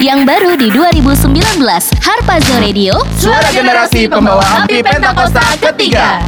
Yang baru di 2019, Harpazo Radio, Suara generasi pembawa api Pentakosta ketiga.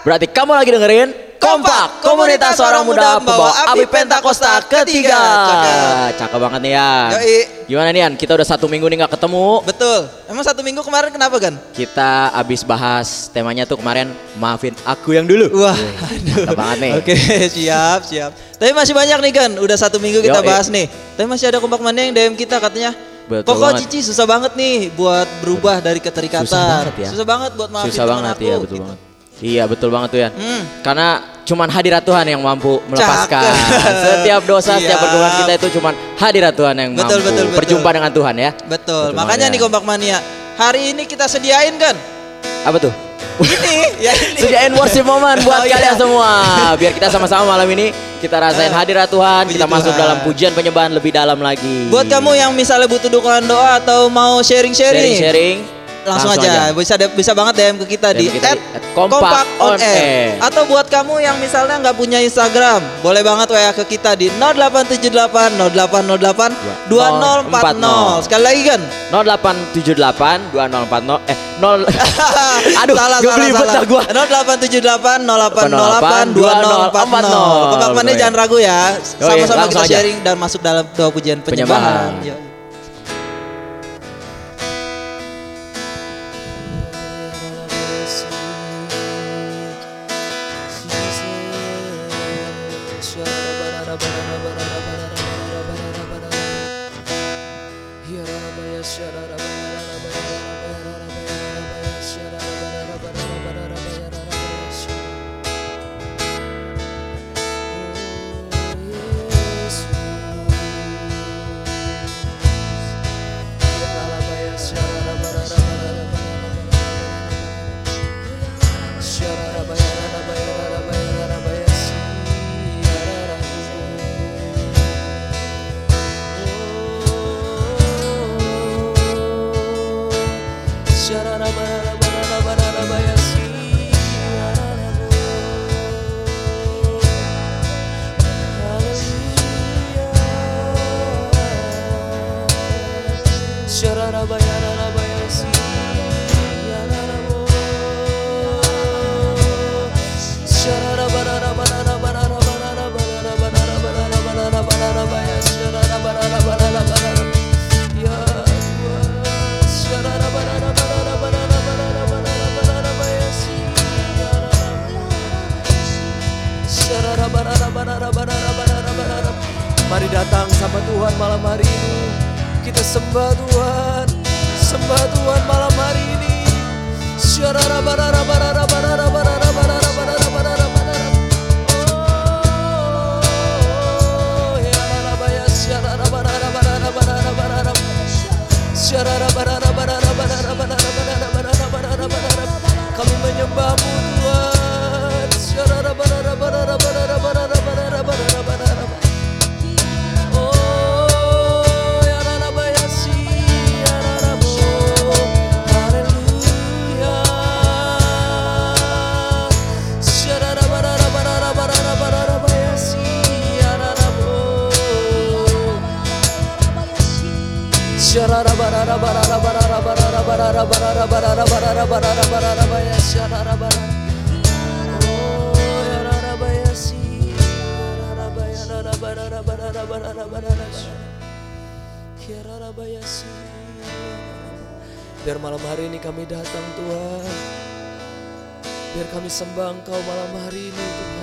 Berarti kamu lagi dengerin Kompak Komunitas Orang Muda Pembawa Api Pentakosta ketiga Cakep. Cakep banget nih ya. Gimana nih Yan? Kita udah satu minggu nih nggak ketemu. Betul Emang satu minggu kemarin kenapa Gan? Kita abis bahas temanya tuh kemarin maafin aku yang dulu. Wah Mantap banget nih. Oke siap siap Tapi masih banyak nih Gan Udah satu minggu kita Yoi. bahas nih Tapi masih ada kompak mania yang DM kita katanya Betul Koko banget. Cici susah banget nih buat berubah dari keterikatan. Susah banget ya. Susah banget buat maafin Susah banget aku, ya betul gitu. banget. Iya betul banget tuh Yan. Hmm. Karena cuman hadirat Tuhan yang mampu melepaskan. Cakep. Setiap dosa, setiap Siap. pergumulan kita itu cuman hadirat Tuhan yang Betul, mampu betul, betul. berjumpa dengan Tuhan ya. Betul. Betul Makanya banget, nih ya. Kompak Mania, hari ini kita sediain kan? Apa tuh? Ini ya ini. Sediain worship moment buat Oh, iya. kalian semua. Biar kita sama-sama malam ini kita rasain hadirat Tuhan, Puji kita masuk Tuhan. dalam pujian penyembahan lebih dalam lagi. Buat kamu yang misalnya butuh dukungan doa atau mau sharing-sharing nih, sharing-sharing, langsung, Langsung aja. aja. bisa bisa banget DM ke kita DM di kita at di at Kompak on Air. atau buat kamu yang misalnya nggak punya Instagram boleh banget WA ke kita di 0878 0808 2040 sekali lagi kan 0878 2040 eh 0 Aduh, salah gue salah salah gua. 0878 2040. 0808 2040 pengalamannya Betul, jangan ragu ya sama-sama langsung kita aja. sharing dan masuk dalam doa pujian Penyembahan. penyembahan Biar malam hari ini kami datang Tuhan. Biar kami sembah Engkau malam hari ini Tuhan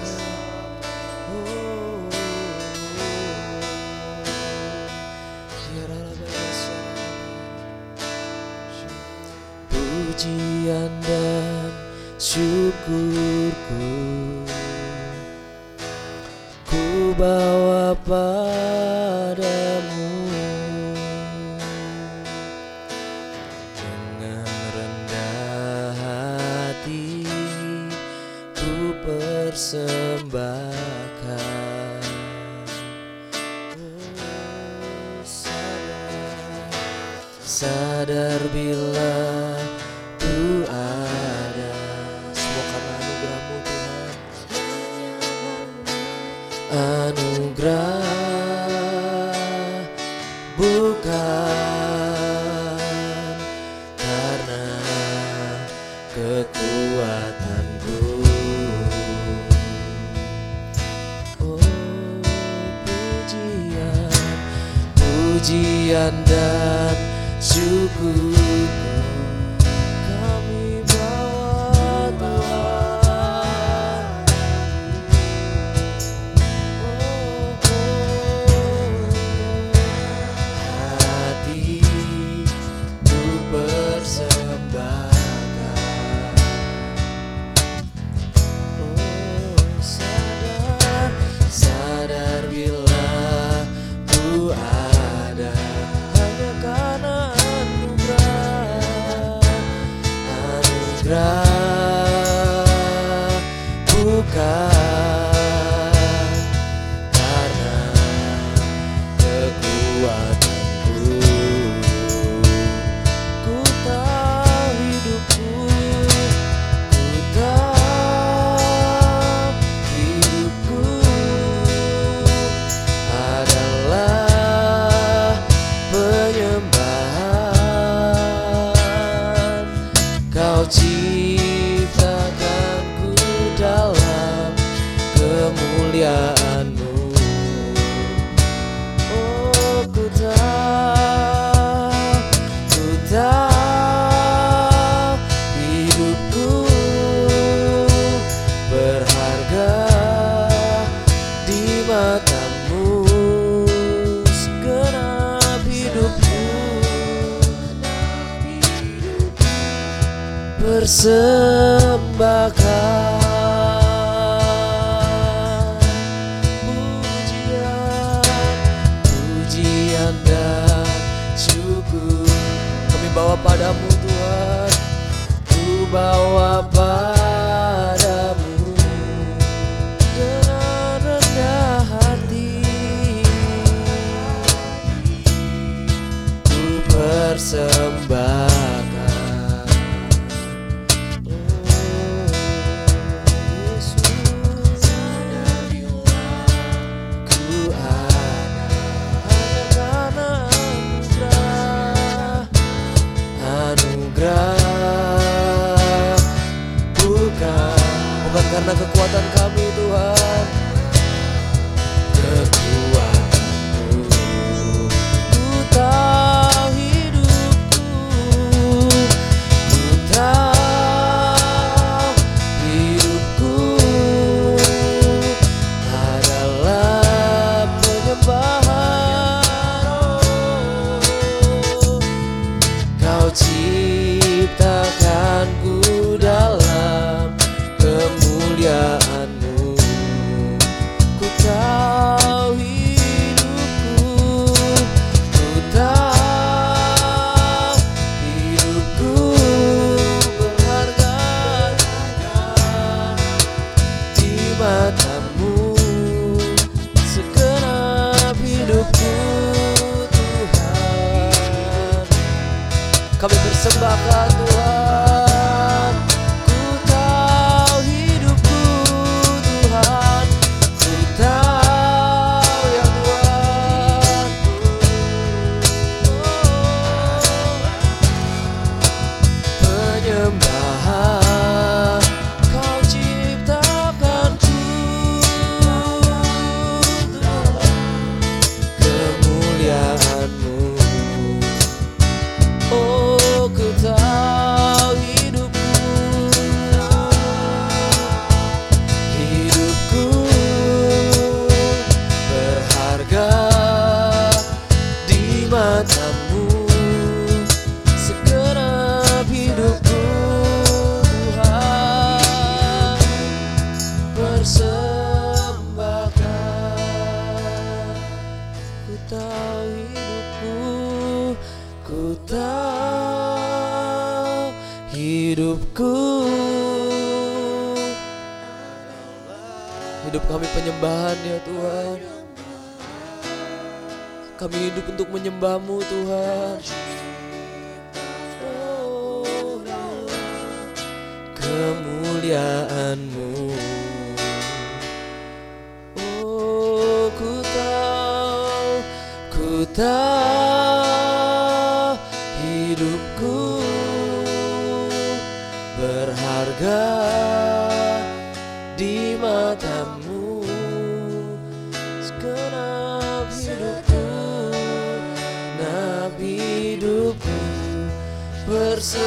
persembahkan.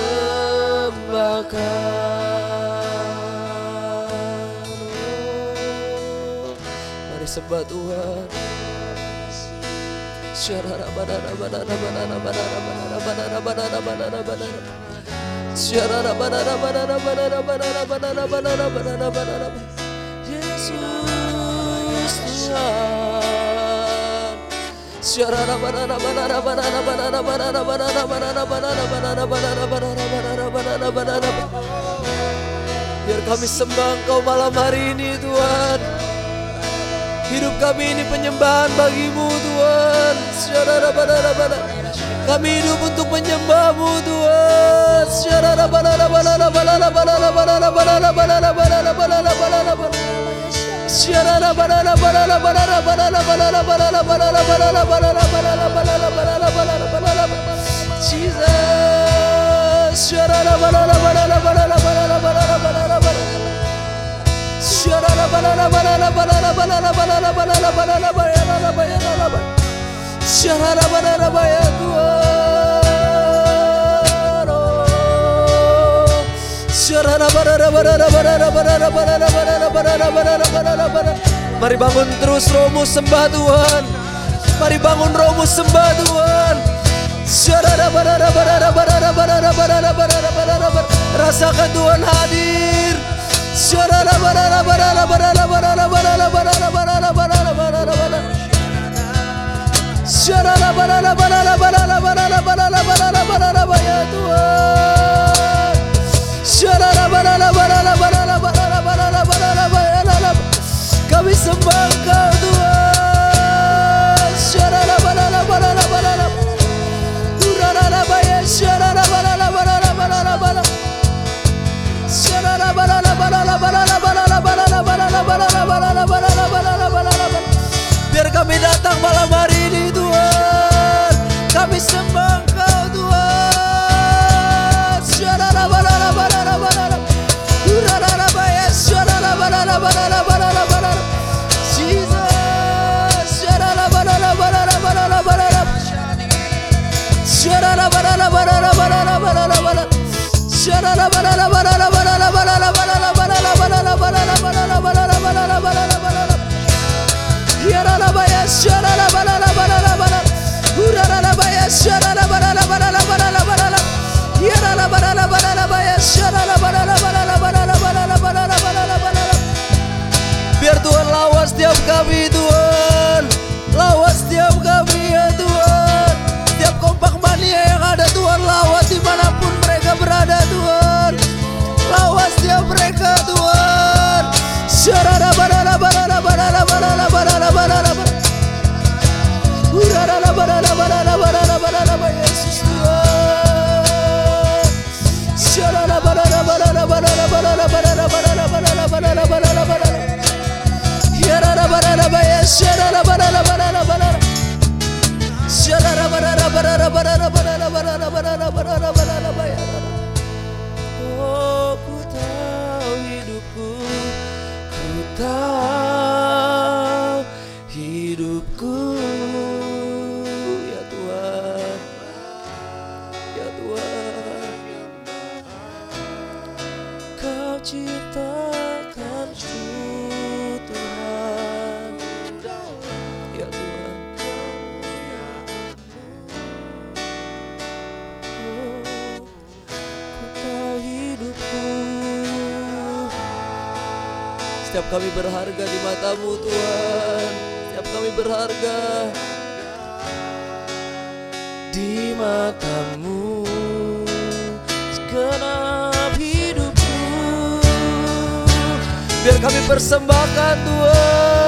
Mari sembah Tuhan. Syarara banana banana banana banana banana banana banana banana banana Syarara banana banana banana banana banana banana banana banana Yesus Tuhan Biar kami sembah Engkau malam hari ini Tuhan. Hidup kami ini penyembahan bagimu Tuhan. Kami hidup untuk menyembahmu Tuhan. Kami hidup untuk menyembahmu Tuhan Jesus. Mari bangun terus romus sembah Tuhan. Mari bangun romus sembah Tuhan. Rasakan Tuhan hadir. Ya Tuhan. Biar kami datang malam hari ini Tuhan. Kami sembah Biar Tuhan lawas tiap kami itu Shut up. kami berharga di matamu Tuhan. Setiap kami berharga Di matamu. Segenap hidupku. Biar kami persembahkan Tuhan.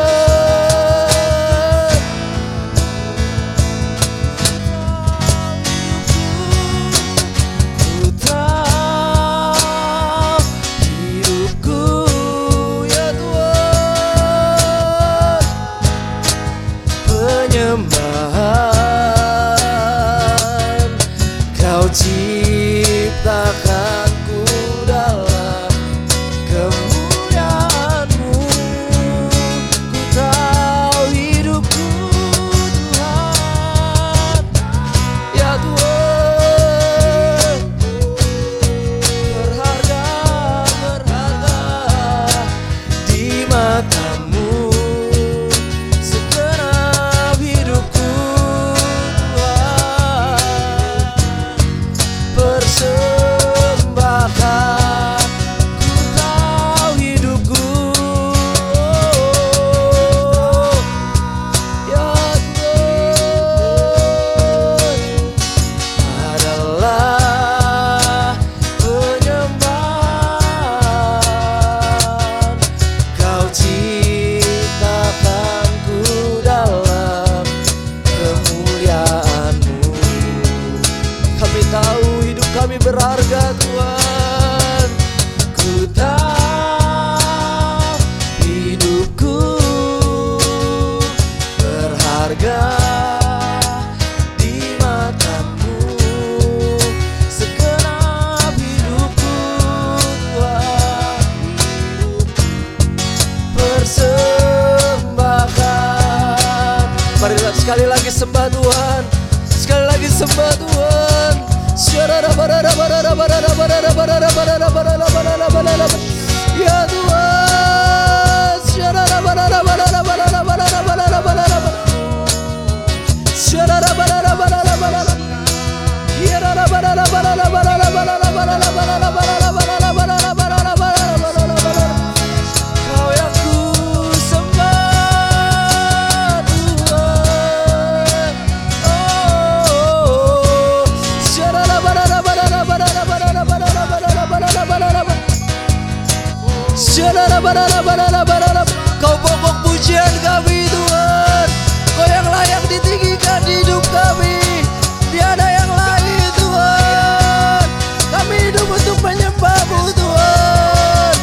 Kau pokok pujian kami Tuhan. Kau yang layak ditinggikan di hidup kami. Tiada yang lain Tuhan. Kami hidup untuk menyembahmu Tuhan.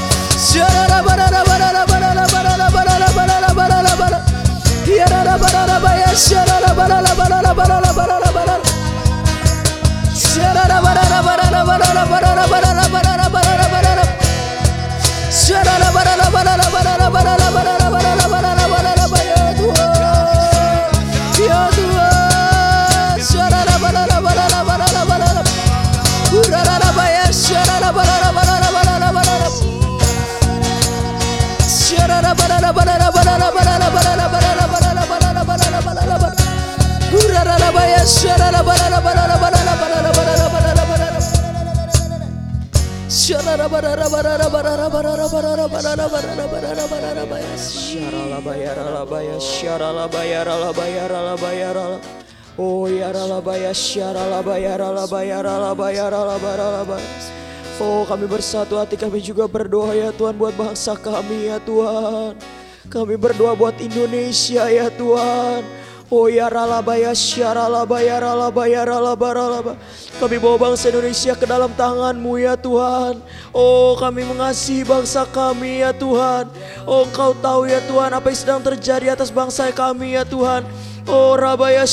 Ya Oh ya Oh kami bersatu hati kami juga berdoa ya Tuhan buat bangsa kami ya Tuhan. Kami berdoa buat Indonesia ya Tuhan. Oh ya. Kami bawa bangsa Indonesia ke dalam tanganmu ya Tuhan. Oh kami mengasihi bangsa kami ya Tuhan. Oh engkau tahu ya Tuhan apa yang sedang terjadi atas bangsa kami ya Tuhan. Oh Rabaya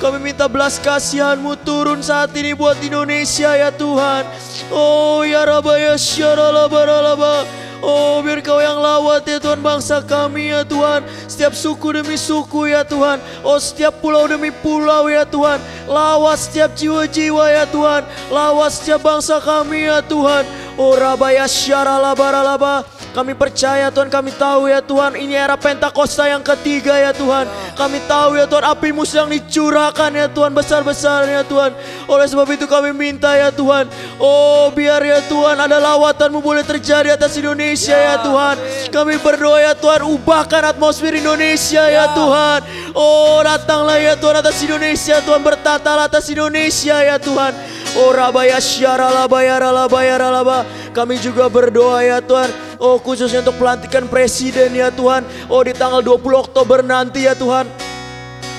Kami minta belas kasihanmu turun saat ini buat Indonesia ya Tuhan Oh ya Rabaya syaralabaralaba Oh biar kau yang lawat ya Tuhan bangsa kami ya Tuhan. Setiap suku demi suku ya Tuhan. Oh setiap pulau demi pulau ya Tuhan. Lawat setiap jiwa-jiwa ya Tuhan. Lawat setiap bangsa kami ya Tuhan. Oh Rabaya syaralabaralaba kami percaya Tuhan, kami tahu ya Tuhan, ini era Pentakosta yang ketiga ya Tuhan. Kami tahu ya Tuhan, apimu sedang dicurahkan ya Tuhan, besar-besar ya Tuhan. Oleh sebab itu kami minta ya Tuhan, oh biar ya Tuhan ada lawatanmu boleh terjadi atas Indonesia ya Tuhan. Kami berdoa ya Tuhan, ubahkan atmosfer Indonesia ya Tuhan. Oh datanglah ya Tuhan atas Indonesia, Tuhan bertatalah atas Indonesia ya Tuhan. Oh rabaya syaralabaya ralabaya ralaba. Kami juga berdoa ya Tuhan. Oh khususnya untuk pelantikan presiden ya Tuhan. Oh di tanggal 20 Oktober nanti ya Tuhan.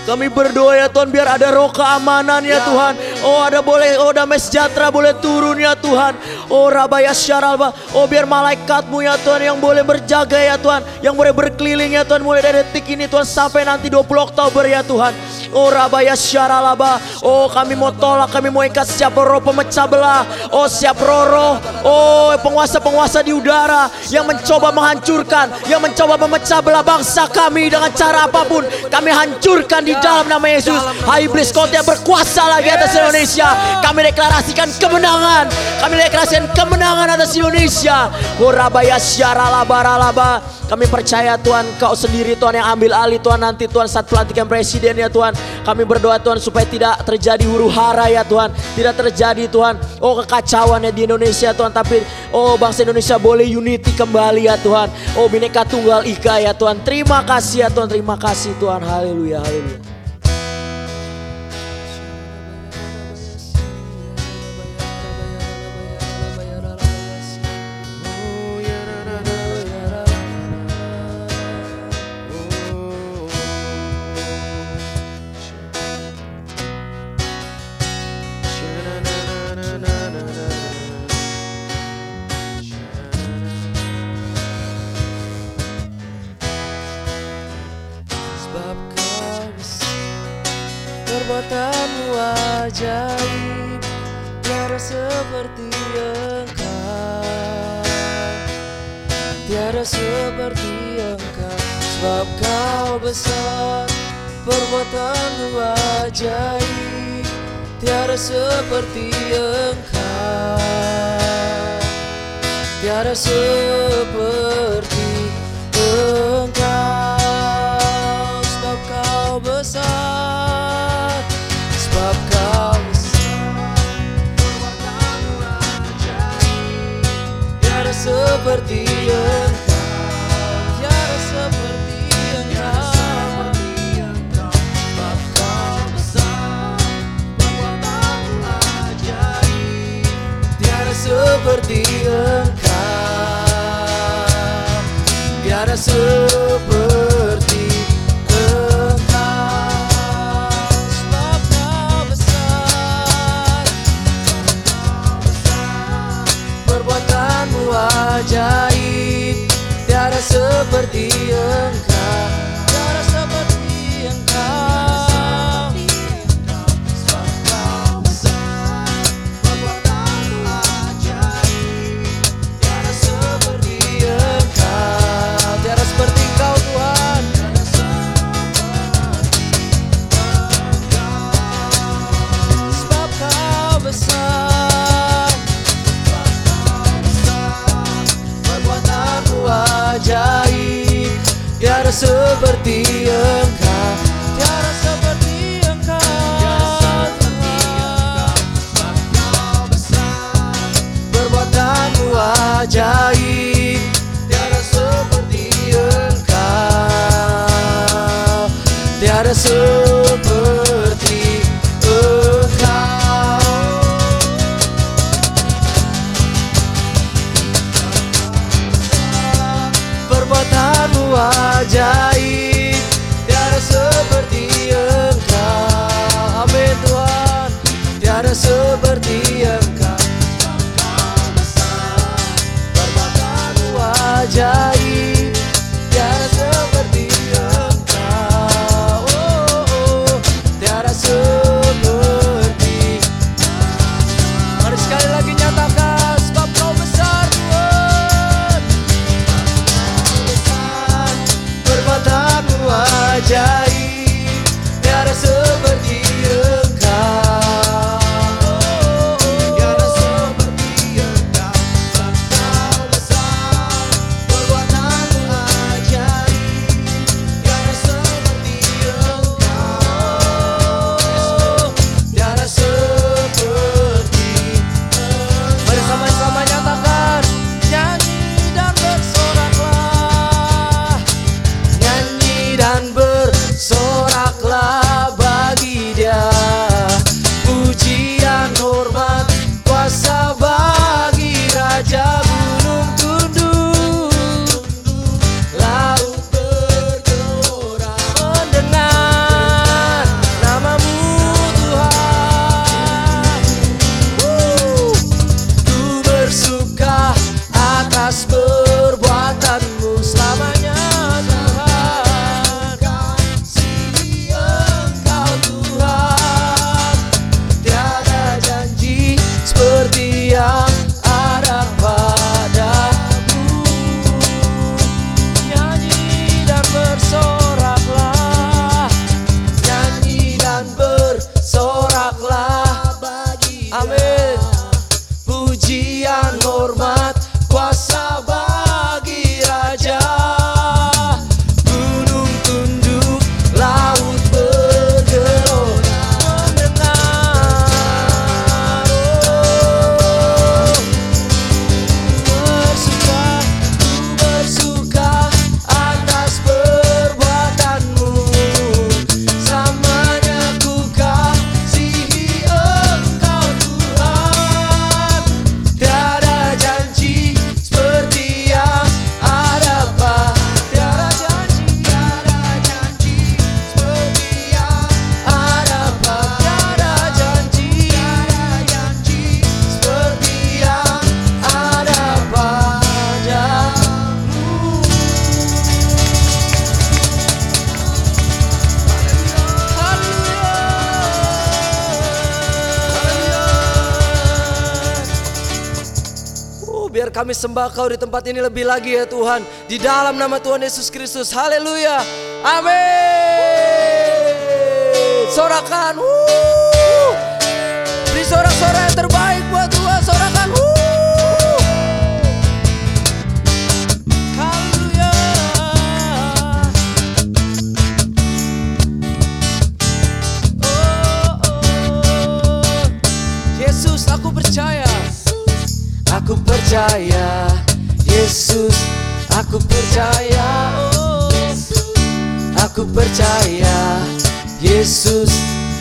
Kami berdoa ya Tuhan biar ada roh keamanan ya Tuhan. Oh ada boleh, oh damai sejahtera boleh turun ya Tuhan. Oh rabaya syaralba. Oh biar malaikatmu ya Tuhan yang boleh berjaga ya Tuhan. Yang boleh berkeliling ya Tuhan mulai dari detik ini Tuhan sampai nanti 20 Oktober ya Tuhan. Oh rabaya syaralaba. Oh kami mau tolak, kami mau ikat siapa roh pemecah belah. Oh siap roh-roh. Oh penguasa-penguasa di udara yang mencoba menghancurkan, yang mencoba memecah belah bangsa kami dengan cara apa pun. Kami hancurkan di dalam nama Yesus. Hai iblis tidak berkuasa lagi atas Indonesia. Kami deklarasikan kemenangan. Kami deklarasikan kemenangan atas Indonesia. Oh rabaya syaralaba ralaba. Kami percaya Tuhan kau sendiri Tuhan yang ambil alih Tuhan nanti Tuhan saat pelantikan presiden ya Tuhan. Kami berdoa Tuhan supaya tidak terjadi huru hara ya Tuhan. Tidak terjadi Tuhan. Oh kekacauan ya di Indonesia Tuhan. Tapi oh bangsa Indonesia boleh unity kembali ya Tuhan. Oh bineka tunggal ika ya Tuhan. Terima kasih ya Tuhan. Terima kasih Tuhan. Haleluya. Haleluya. Seperti engkau. Tiada seperti Kami sembah kau di tempat ini lebih lagi ya Tuhan. Di dalam nama Tuhan Yesus Kristus. Haleluya. Amin. Sorakan. Beri sorak-sorak yang terbaik buat Tuhan. Sorakan. Wuh. Oh, oh, oh. percaya Aku percaya Yesus Aku percaya oh, Yesus. Aku percaya Yesus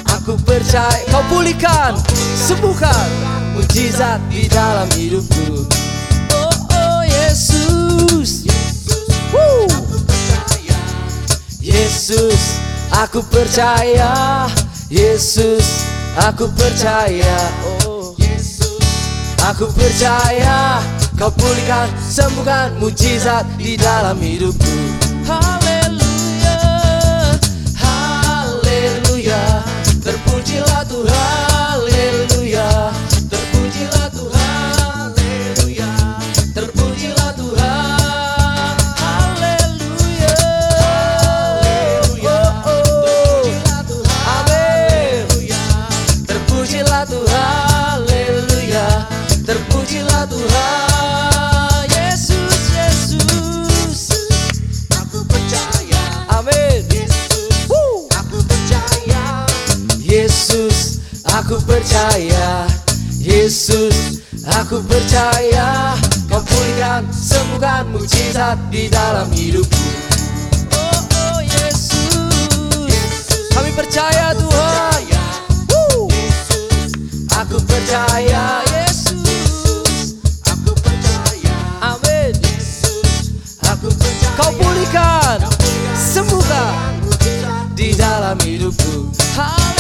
Aku percaya. Kau pulihkan, Sembuhkan Mujizat di dalam hidupku. Oh, oh Yesus. Yesus Woo. Percaya Yesus Aku percaya Yesus Aku percaya. Oh aku percaya. Kau pulihkan, sembuhkan mujizat di dalam hidupku. Haleluya, haleluya. Terpujilah Tuhan, percaya. Yesus, aku percaya. Kau pulihkan, sembuhkan mujizat di dalam hidupku. Oh, oh Yesus, kami percaya Tuhan. Woo. Aku percaya Yesus. Aku percaya. Amin. Aku percaya. Kau pulihkan, sembuhkan di dalam hidupku. Haleluya.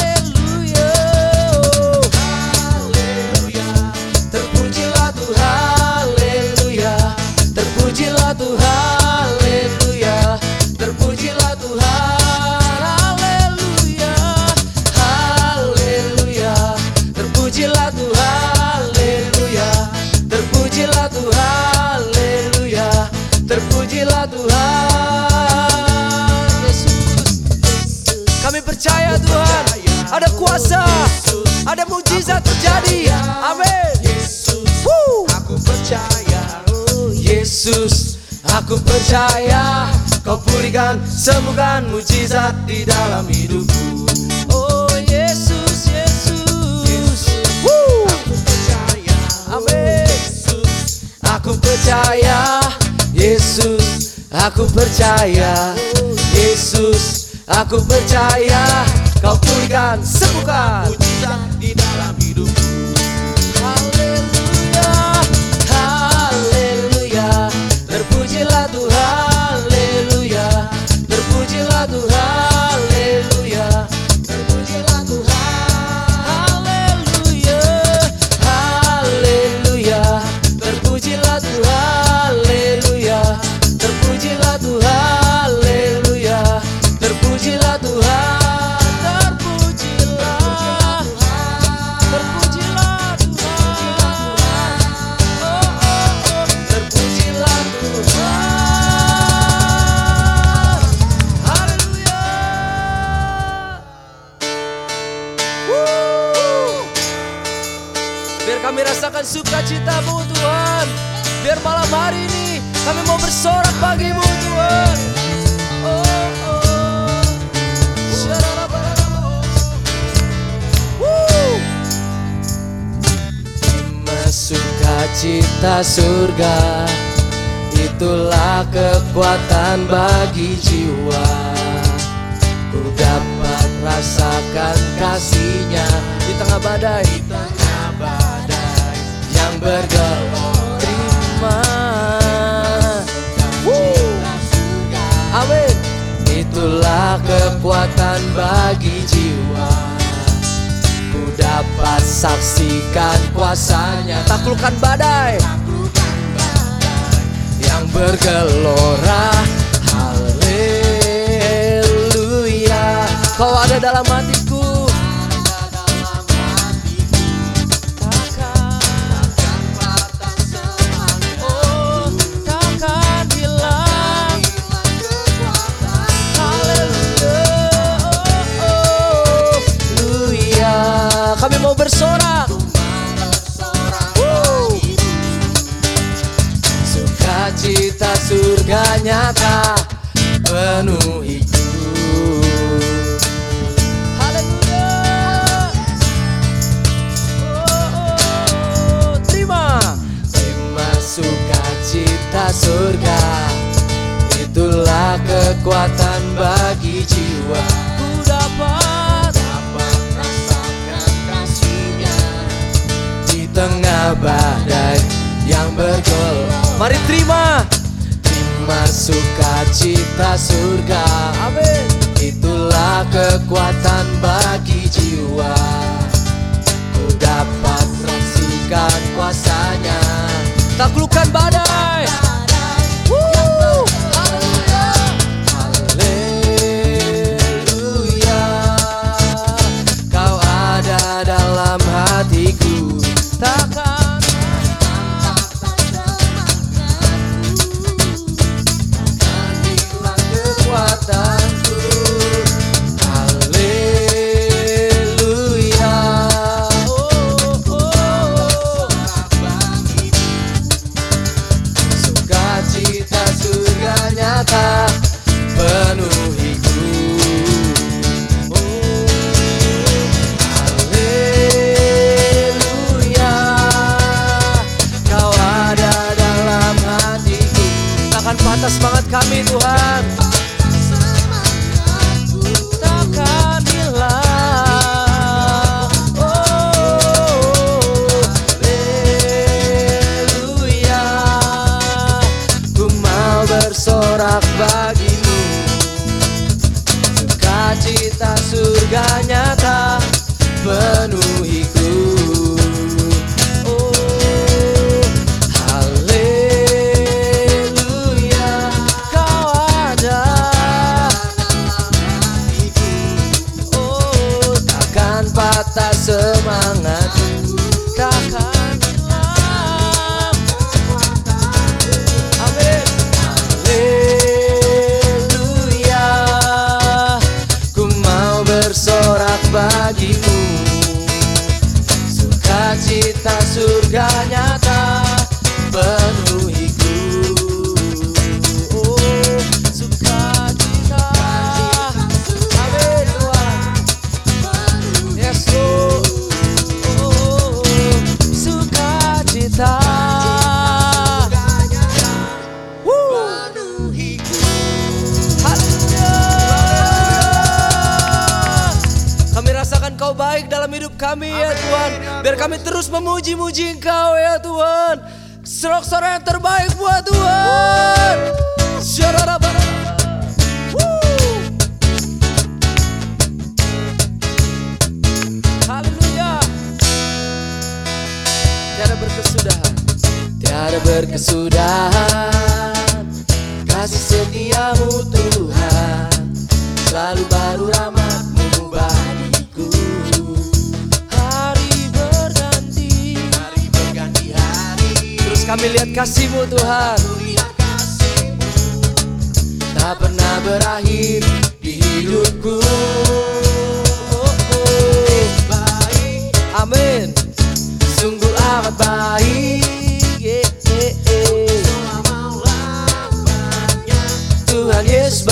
Pulihkan, sembuhkan mujizat di dalam hidupku. Oh Yesus, Yesus. Woo. Aku percaya. Amin. Aku percaya. Yesus, aku percaya. Yesus, aku percaya. Kau pulihkan, sembuhkan sukacita surga. Itulah kekuatan bagi jiwa. Ku dapat rasakan kasihnya Di tengah badai. Di tengah badai Yang bergelora Terima. Amin. Itulah kekuatan bagi jiwa. Ku dapat saksikan kuasanya. Taklukkan badai bergelora. Haleluya. Kau ada dalam Haleluya. Kami mau bersorak surga nyata Penuhiku Haleluya. Oh, Terima. Terima sukacita surga. Itulah kekuatan bagi jiwa. Ku dapat Dapat rasakan kasihnya Di tengah badai yang bergelora Mari terima bersuka cita surga. Amin. Itulah kekuatan bagi jiwa. Ku dapat saksikan kuasanya. Taklukan badai. atas semangat kami Tuhan. kami terus memuji-muji Engkau ya Tuhan. Serok-serok yang terbaik buat Tuhan. Haleluya. Tiada berkesudahan. Tiada berkesudahan. Kasihmu Tuhan. Tak pernah berakhir di hidupku. Amin. Sungguh amat baik. Yeah, yeah, yeah. Tuhan Yesus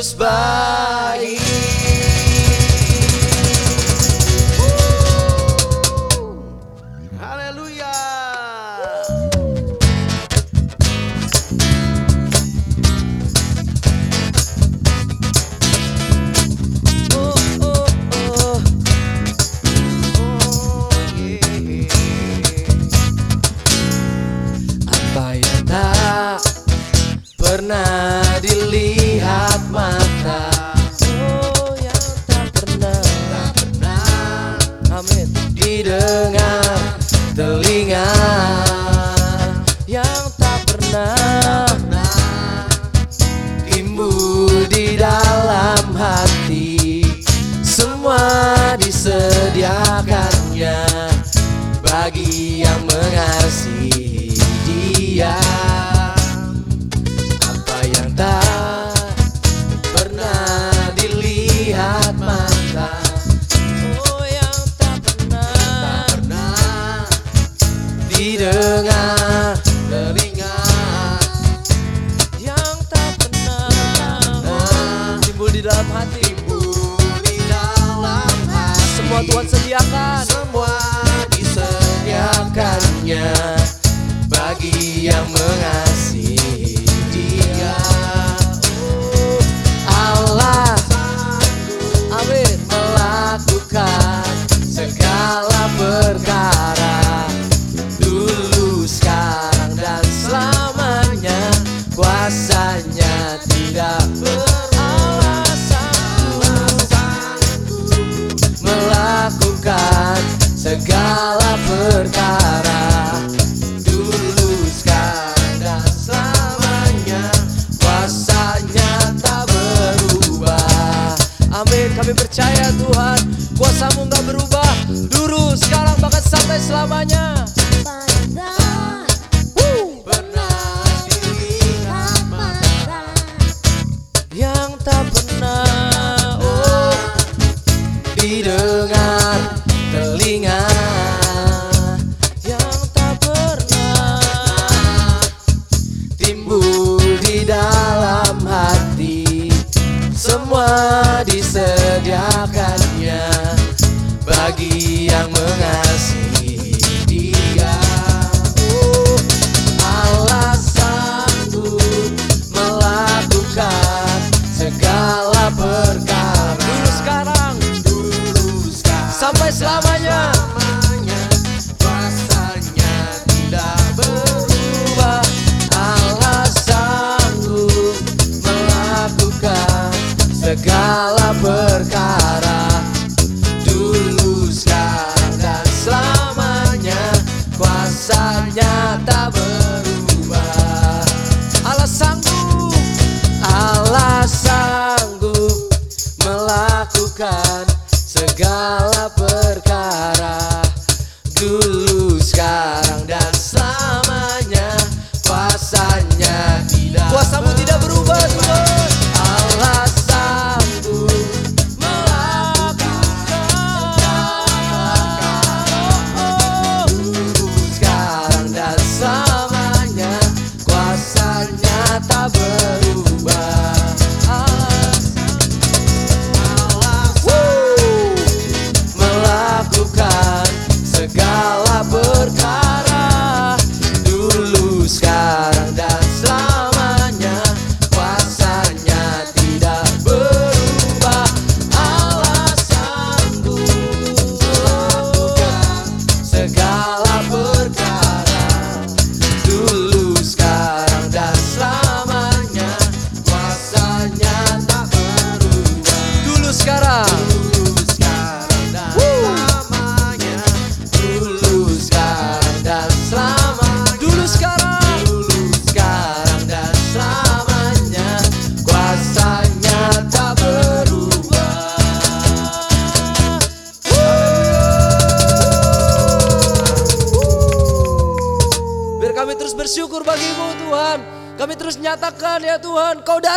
nos bate.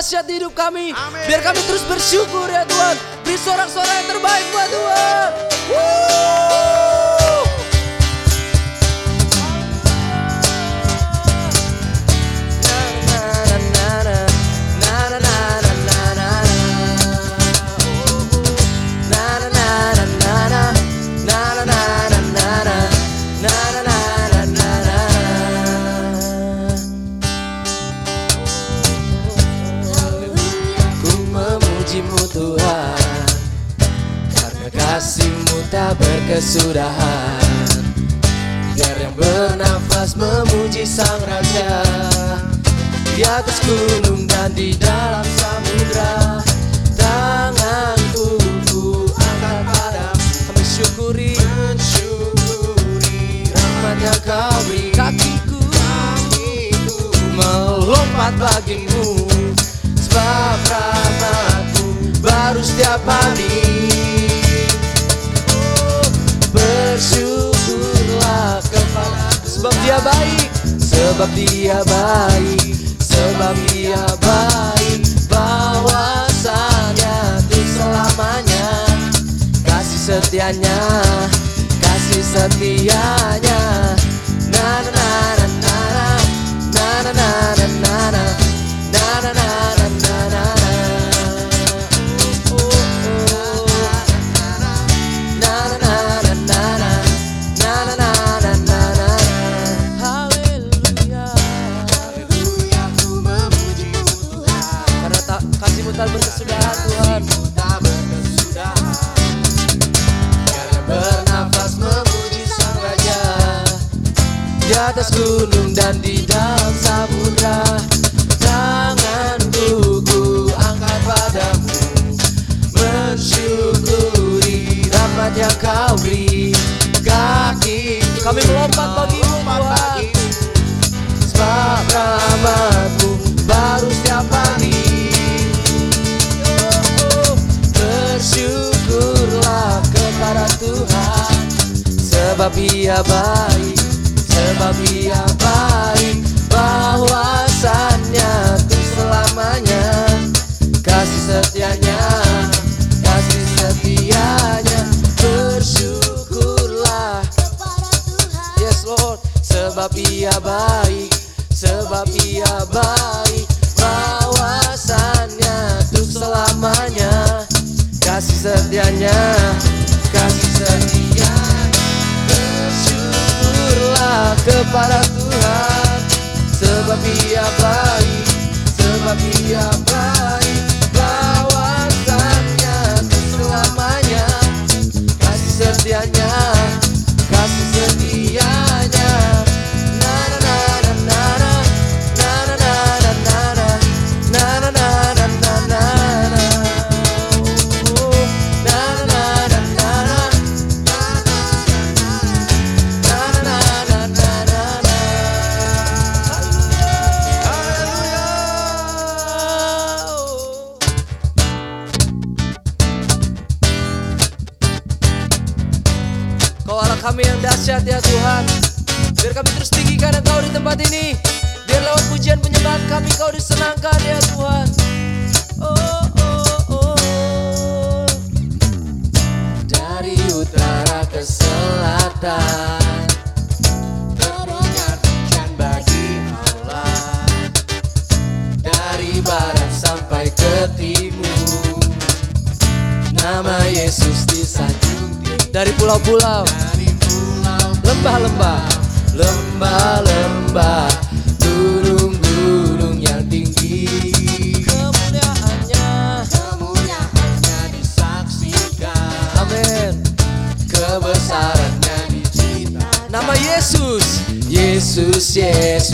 dahsyat di hidup kami. Amin. Biar kami terus bersyukur ya Tuhan. Beri sorak-sorai yang terbaik buat Tuhan. Woo! Kesudahan. Biar yang bernafas memuji sang raja. Di atas gunung dan di dalam samudra Tanganku ku angkat padamu Kami syukuri Mensyukuri Rahmatnya kau beri kakiku. Melompat bagimu. Sebab rahmatmu baru setiap hari Sebab dia baik Sebab dia baik Sebab dia baik. Bahwasanya itu selamanya Kasih setianya Kasih setianya. Na na atas gunung dan di dalam samudra Tanganku ku angkat padamu. Mensyukuri rahmat yang kau beri Kaki. Kami melompat bagimu Tuhan Sebab rahmatmu baru setiap hari Bersyukurlah kepada Tuhan Sebab ia baik Ia baik itu selamanya. Kasih setianya Kasih setianya. Bersyukurlah. Yes Lord. Sebab ia baik Sebab ia baik. Itu selamanya. Kasih setianya Kasih setianya kepada Tuhan. Sebab ia baik Sebab ia baik. Bahwasannya itu selamanya. Kasih setianya tinggikan Engkau di tempat ini. Biar lewat pujian penyembahan kami Kau disenangkan ya Tuhan. Oh oh oh. Dari utara ke selatan Dari barat sampai ke timur Nama Yesus disanjung dari pulau-pulau. lembah-lembah lembah-lembah gunung-gunung yang tinggi. Kemuliaannya. Kemuliaannya disaksikan. Amin. Kebesarannya dicita nama Yesus. Yesus Yesus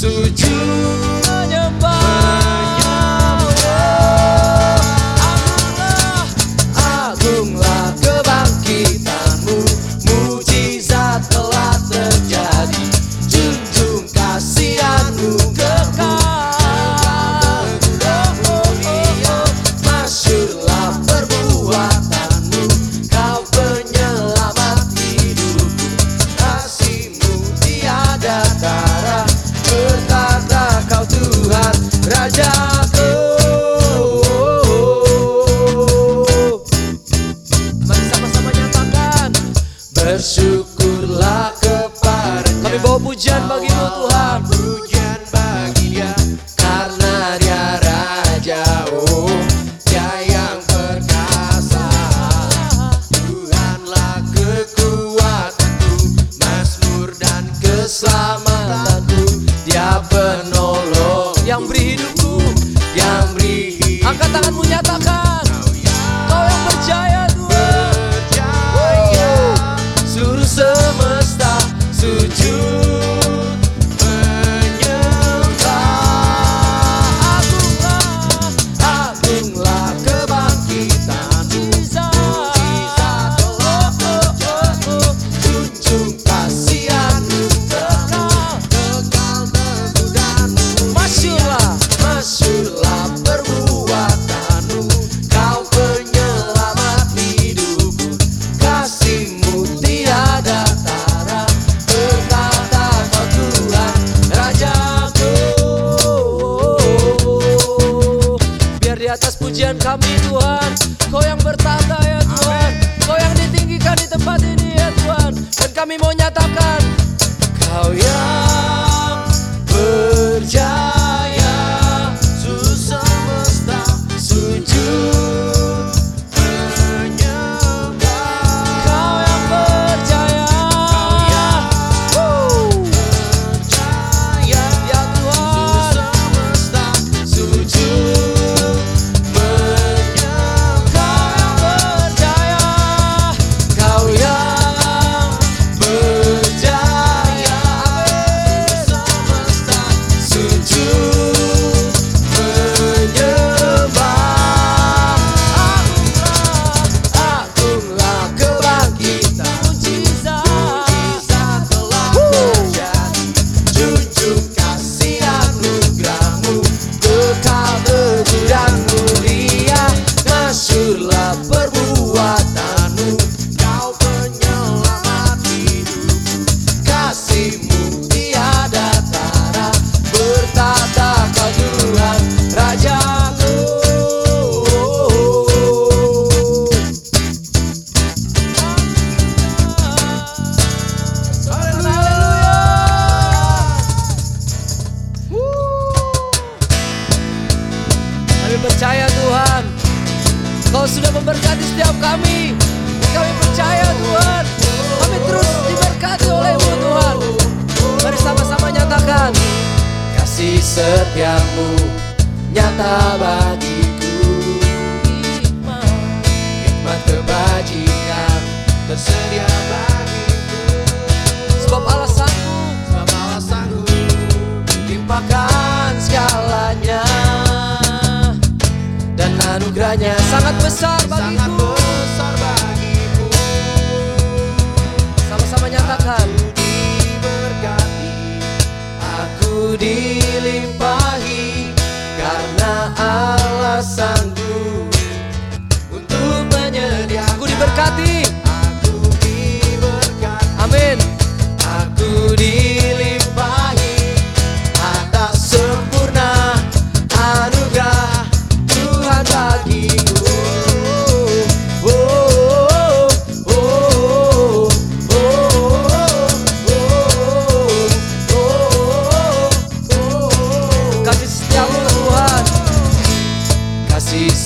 to.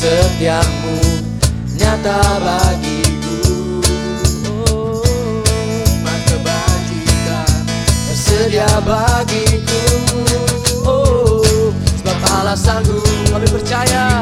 setiamu nyata bagiku. Nikmat kebajikan tersedia bagiku. Oh, Sebab alasanku lebih percaya.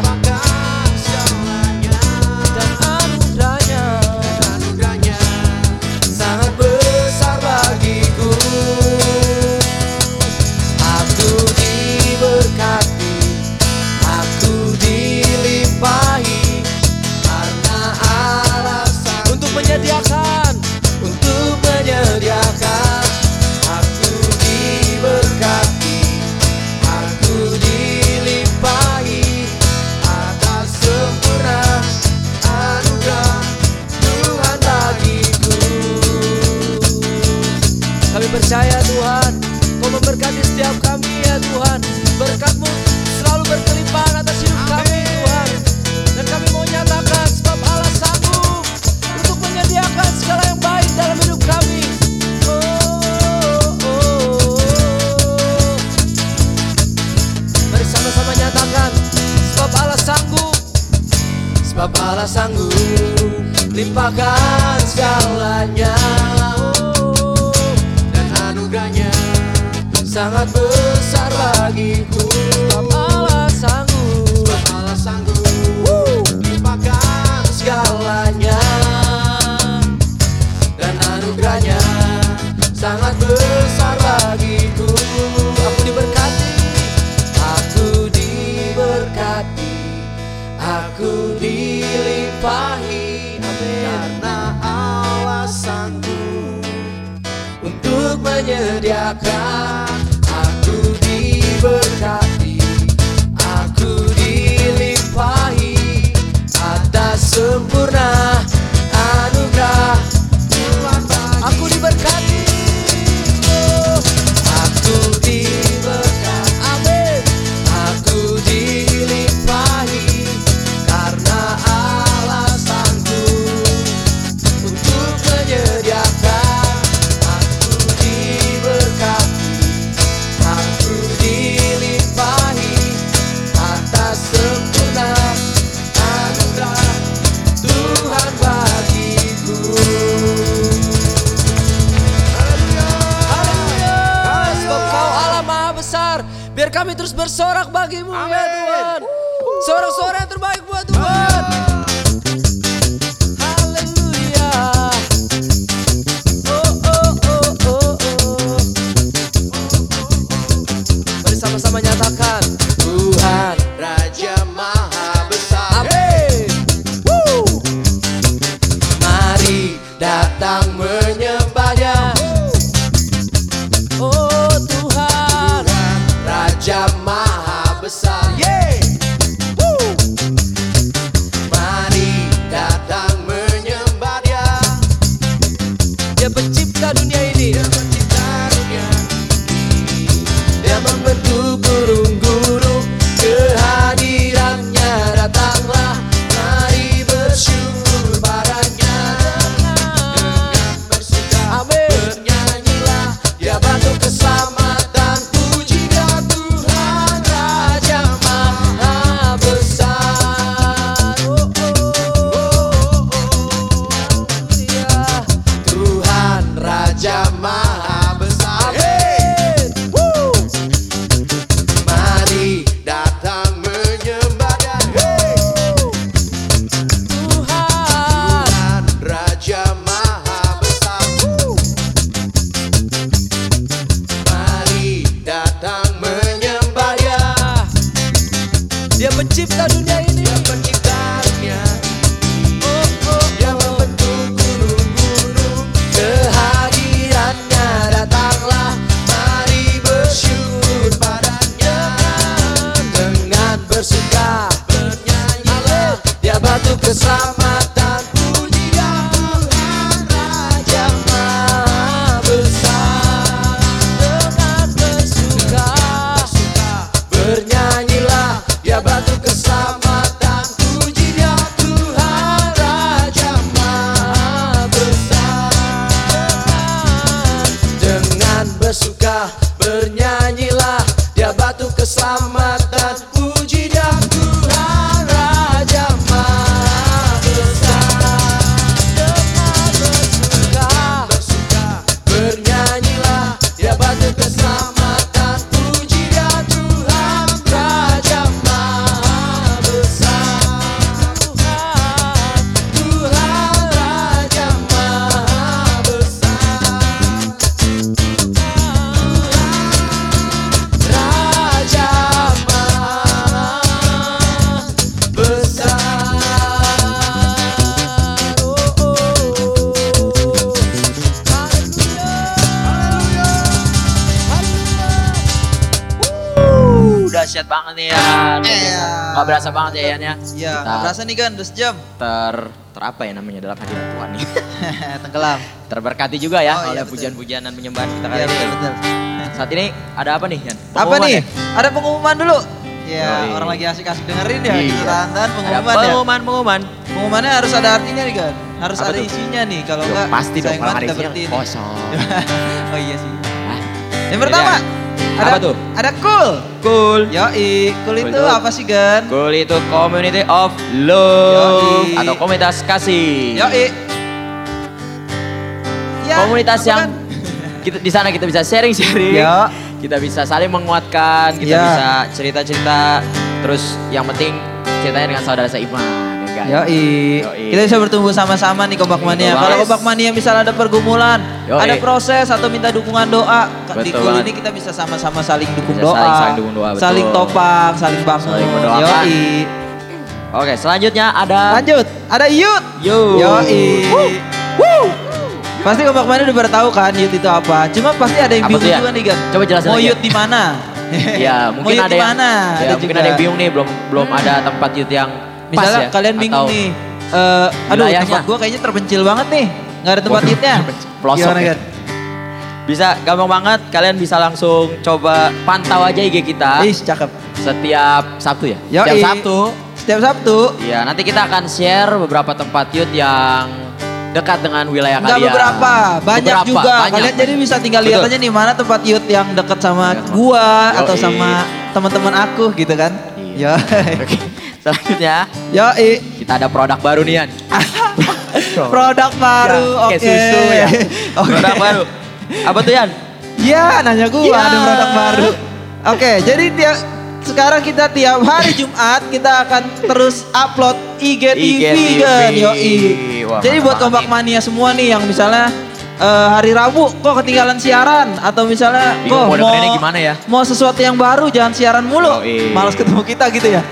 Berasa banget ya Yan ya. Iya, nggak berasa nih kan, udah sejam. ter ter apa ya namanya dalam hadirat Tuhan nih. Tenggelam. Terberkati juga ya Oh, iya, oleh betul. pujian-pujian dan penyembahan kita kali Iya, ini. betul, betul. Saat ini ada apa nih Yan? Apa Pengumuman nih? ya? Ada pengumuman dulu. Ya, Yoi. orang lagi asik-asik dengerin ya. Iya. Kita tahan Ada pengumuman ya. pengumuman, pengumuman. Pengumumannya harus ada artinya nih kan. Harus Apa ada tuh? isinya nih. Kalau enggak pasti dong kalau ada isinya kosong. oh iya sih. Hah? Yang pertama, ada Apa tuh? Ada cool. Cool. Yoi, cool itu itu- apa sih Gan? Cool itu community of love Yoi. atau komunitas kasih. Yoi. Ya, komunitas yang kan? kita di sana kita bisa sharing-sharing. Ya. Kita bisa saling menguatkan, kita Ya. bisa cerita-cerita. Terus yang penting ceritanya dengan saudara seiman, Yoi. Yoi. Kita bisa bertumbuh sama-sama nih Kompak Mania. Betul Kalau banget. Kompak Mania misalnya ada pergumulan, Yoi. ada proses atau minta dukungan doa, di ini kita bisa sama-sama saling dukung Bisa doa, saling- saling dukung doa, betul. saling topang, saling bangun. Saling mendoakan. Yoi. Oke, selanjutnya ada Lanjut, ada Yud. Yo. Yoi. Pasti Kompak Mania udah pada tahu kan Yud itu apa. Cuma pasti ada yang Apa bingung ya? juga nih kan. Coba jelasin Mau ya. Yud di mana? Ya, mungkin ada di yang mana? Ya, mungkin ada yang bingung nih, belum belum ada tempat youth yang pas Misalnya ya. kalian bingung Atau nih, eh, aduh tempat gua kayaknya terpencil banget nih, nggak ada tempat Waduh, hitnya. pelosok Gimana ya. kan? Bisa gampang banget, kalian bisa langsung coba pantau aja IG kita Ih, cakep. setiap Sabtu ya. Yoi. Setiap Sabtu. Setiap Sabtu. Iya, nanti kita akan share beberapa tempat youth yang dekat dengan wilayah Enggak kalian. beberapa, banyak Beberapa, juga. banyak. Kalian jadi bisa tinggal lihat aja nih mana tempat youth yang dekat sama sama- gua atau sama teman-teman aku gitu kan. Iya. Yo. Oke. Selanjutnya Yoi. kita ada produk baru nih Yan. Produk baru. Ya, Oke. kayak susu ya. Oke. Produk baru. Apa tuh Yan? Ya, nanya gua Ya. ada produk baru. Oke, jadi tiap sekarang kita tiap hari Jumat kita akan terus upload IGTV IGTV. kan, yoi. Wah, Jadi buat kompak mania semua nih yang misalnya eh, hari Rabu kok ketinggalan siaran atau misalnya kok mau dengerinnya gimana ya? mau sesuatu yang baru jangan siaran mulu, Yoi. malas ketemu kita gitu ya.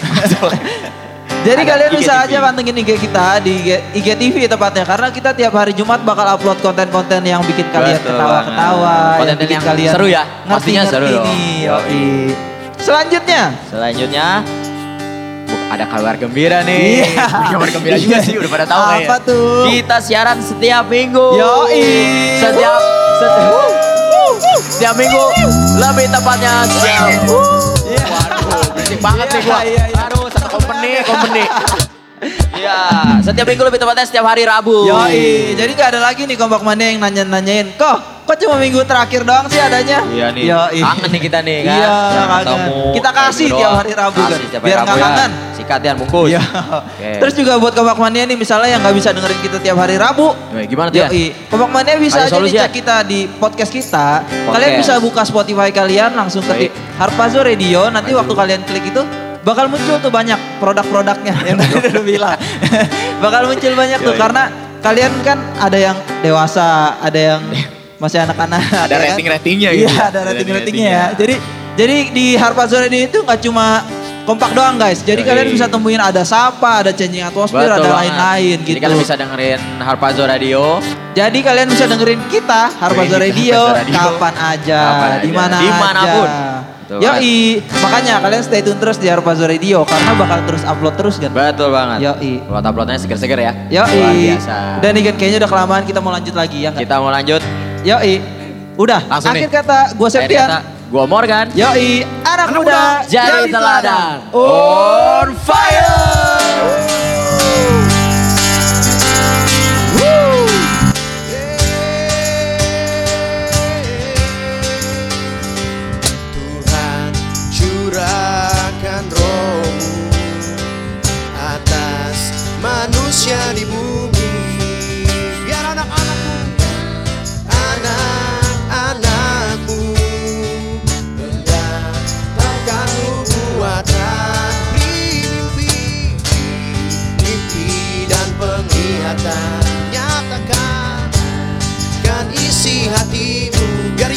Jadi Ada kalian bisa IGTV. aja pantengin IG kita di IG, IGTV tepatnya karena kita tiap hari Jumat bakal upload konten-konten yang bikin kalian ketawa-ketawa, yang Konten bikin yang kalian seru ya? Pastinya seru ngerti-ngerti dong. yoi. Selanjutnya, Selanjutnya ada kabar gembira nih. Iya. kabar gembira juga sih udah pada tahu Apa ya. tuh? Kita siaran setiap minggu. Yoi. Setiap setiap, setiap minggu lebih tepatnya setiap. Iya. Waduh, berisik banget nih gua. Iya, iya. Aduh, satu company, company. Iya, setiap minggu lebih tepatnya setiap hari Rabu. Yoi, jadi gak ada lagi nih kompak mania yang nanya-nanyain, kok kok cuma minggu terakhir doang sih adanya? Iya nih, Yoi. kangen nih kita nih kan. Iya, kangen. ketemu. Kita kasih tiap hari Rabu kan, Kasih tiap biar hari nggak Rabu ya. kangen. Sikat ya bungkus. Iya. Oke. Terus juga buat kompak mania nih misalnya yang nggak bisa dengerin kita tiap hari Rabu. Nah, gimana tuh ya? Yoi, kompak mania bisa aja nih ya? cek kita di podcast kita. Kalian Podcast. bisa buka Spotify kalian langsung ketik Harpazo Radio. Nanti waktu kalian klik itu bakal muncul tuh banyak produk-produknya yang tadi udah bilang. bakal muncul banyak tuh karena kalian kan ada yang dewasa, ada yang masih anak-anak. Ada ya kan? rating-ratingnya gitu Iya, ya. ada rating-ratingnya ya. Jadi jadi di Harpazo Radio itu nggak cuma kompak doang guys. Jadi Yoi. kalian bisa temuin ada sapa, ada changing atmosphere, Betul ada lain-lain gitu. Jadi kalian bisa dengerin Harpazo Radio. Jadi kalian bisa dengerin kita Harpazo Radio, Harpazo Radio. kapan aja, Kapan aja. di mana Di mana pun. aja. Betul Yoi, makanya kalian stay tune terus di Harpazo Radio karena bakal terus upload terus kan. Betul banget. Yoi. Buat uploadnya seger-seger ya. Yoi. Luar biasa. Dan nih kan kayaknya udah kelamaan kita mau lanjut lagi ya nggak? Kita mau lanjut. Yoi. Udah, Langsung akhir nih. kata gue Septian. kata, Gua Morgan. Yoi, anak, muda, Jadi teladan. On fire.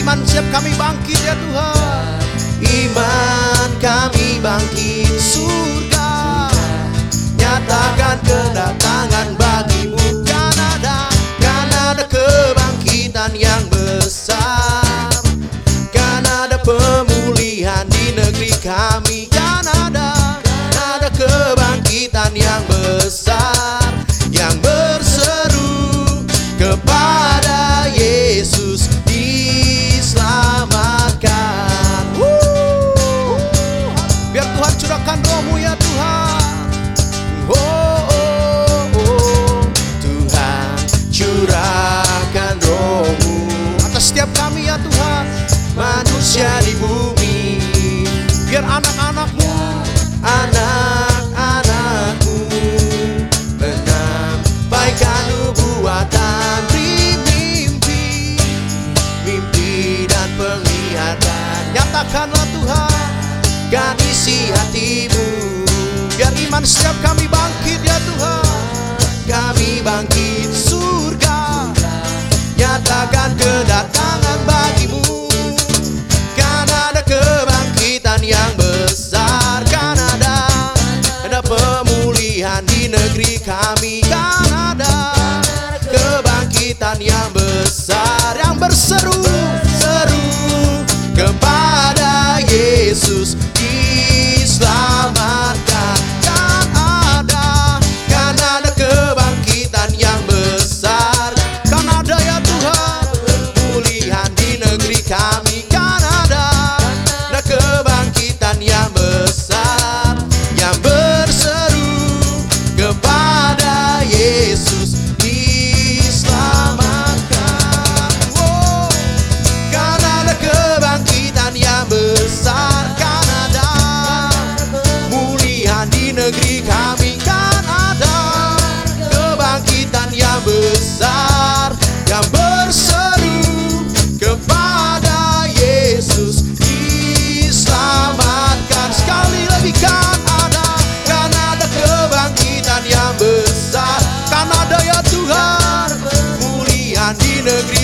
Iman siap kami bangkit ya Tuhan. Iman kami bangkit surga. Nyatakan kedatangan bagimu kan ada kan ada kebangkitan yang besar. Kan ada pemulihan di negeri kami kan isi hatimu. Biar iman setiap kami bangkit ya Tuhan. Kami bangkit surga. Nyatakan kedatangan bagimu. Kan ada kebangkitan yang besar kan ada. Ada pemulihan di negeri kami kan ada. Kebangkitan yang besar yang berseru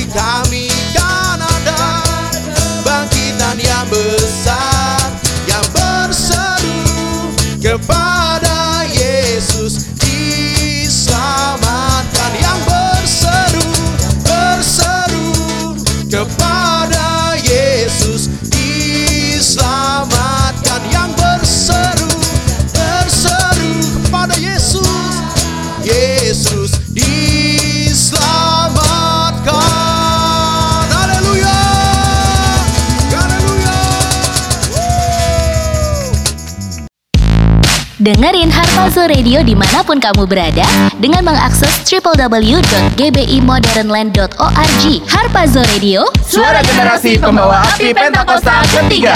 time. Dengerin Harpazo Radio di mana pun kamu berada dengan mengakses www.gbimodernland.org. Harpazo Radio, Suara generasi pembawa api Pentakosta ketiga.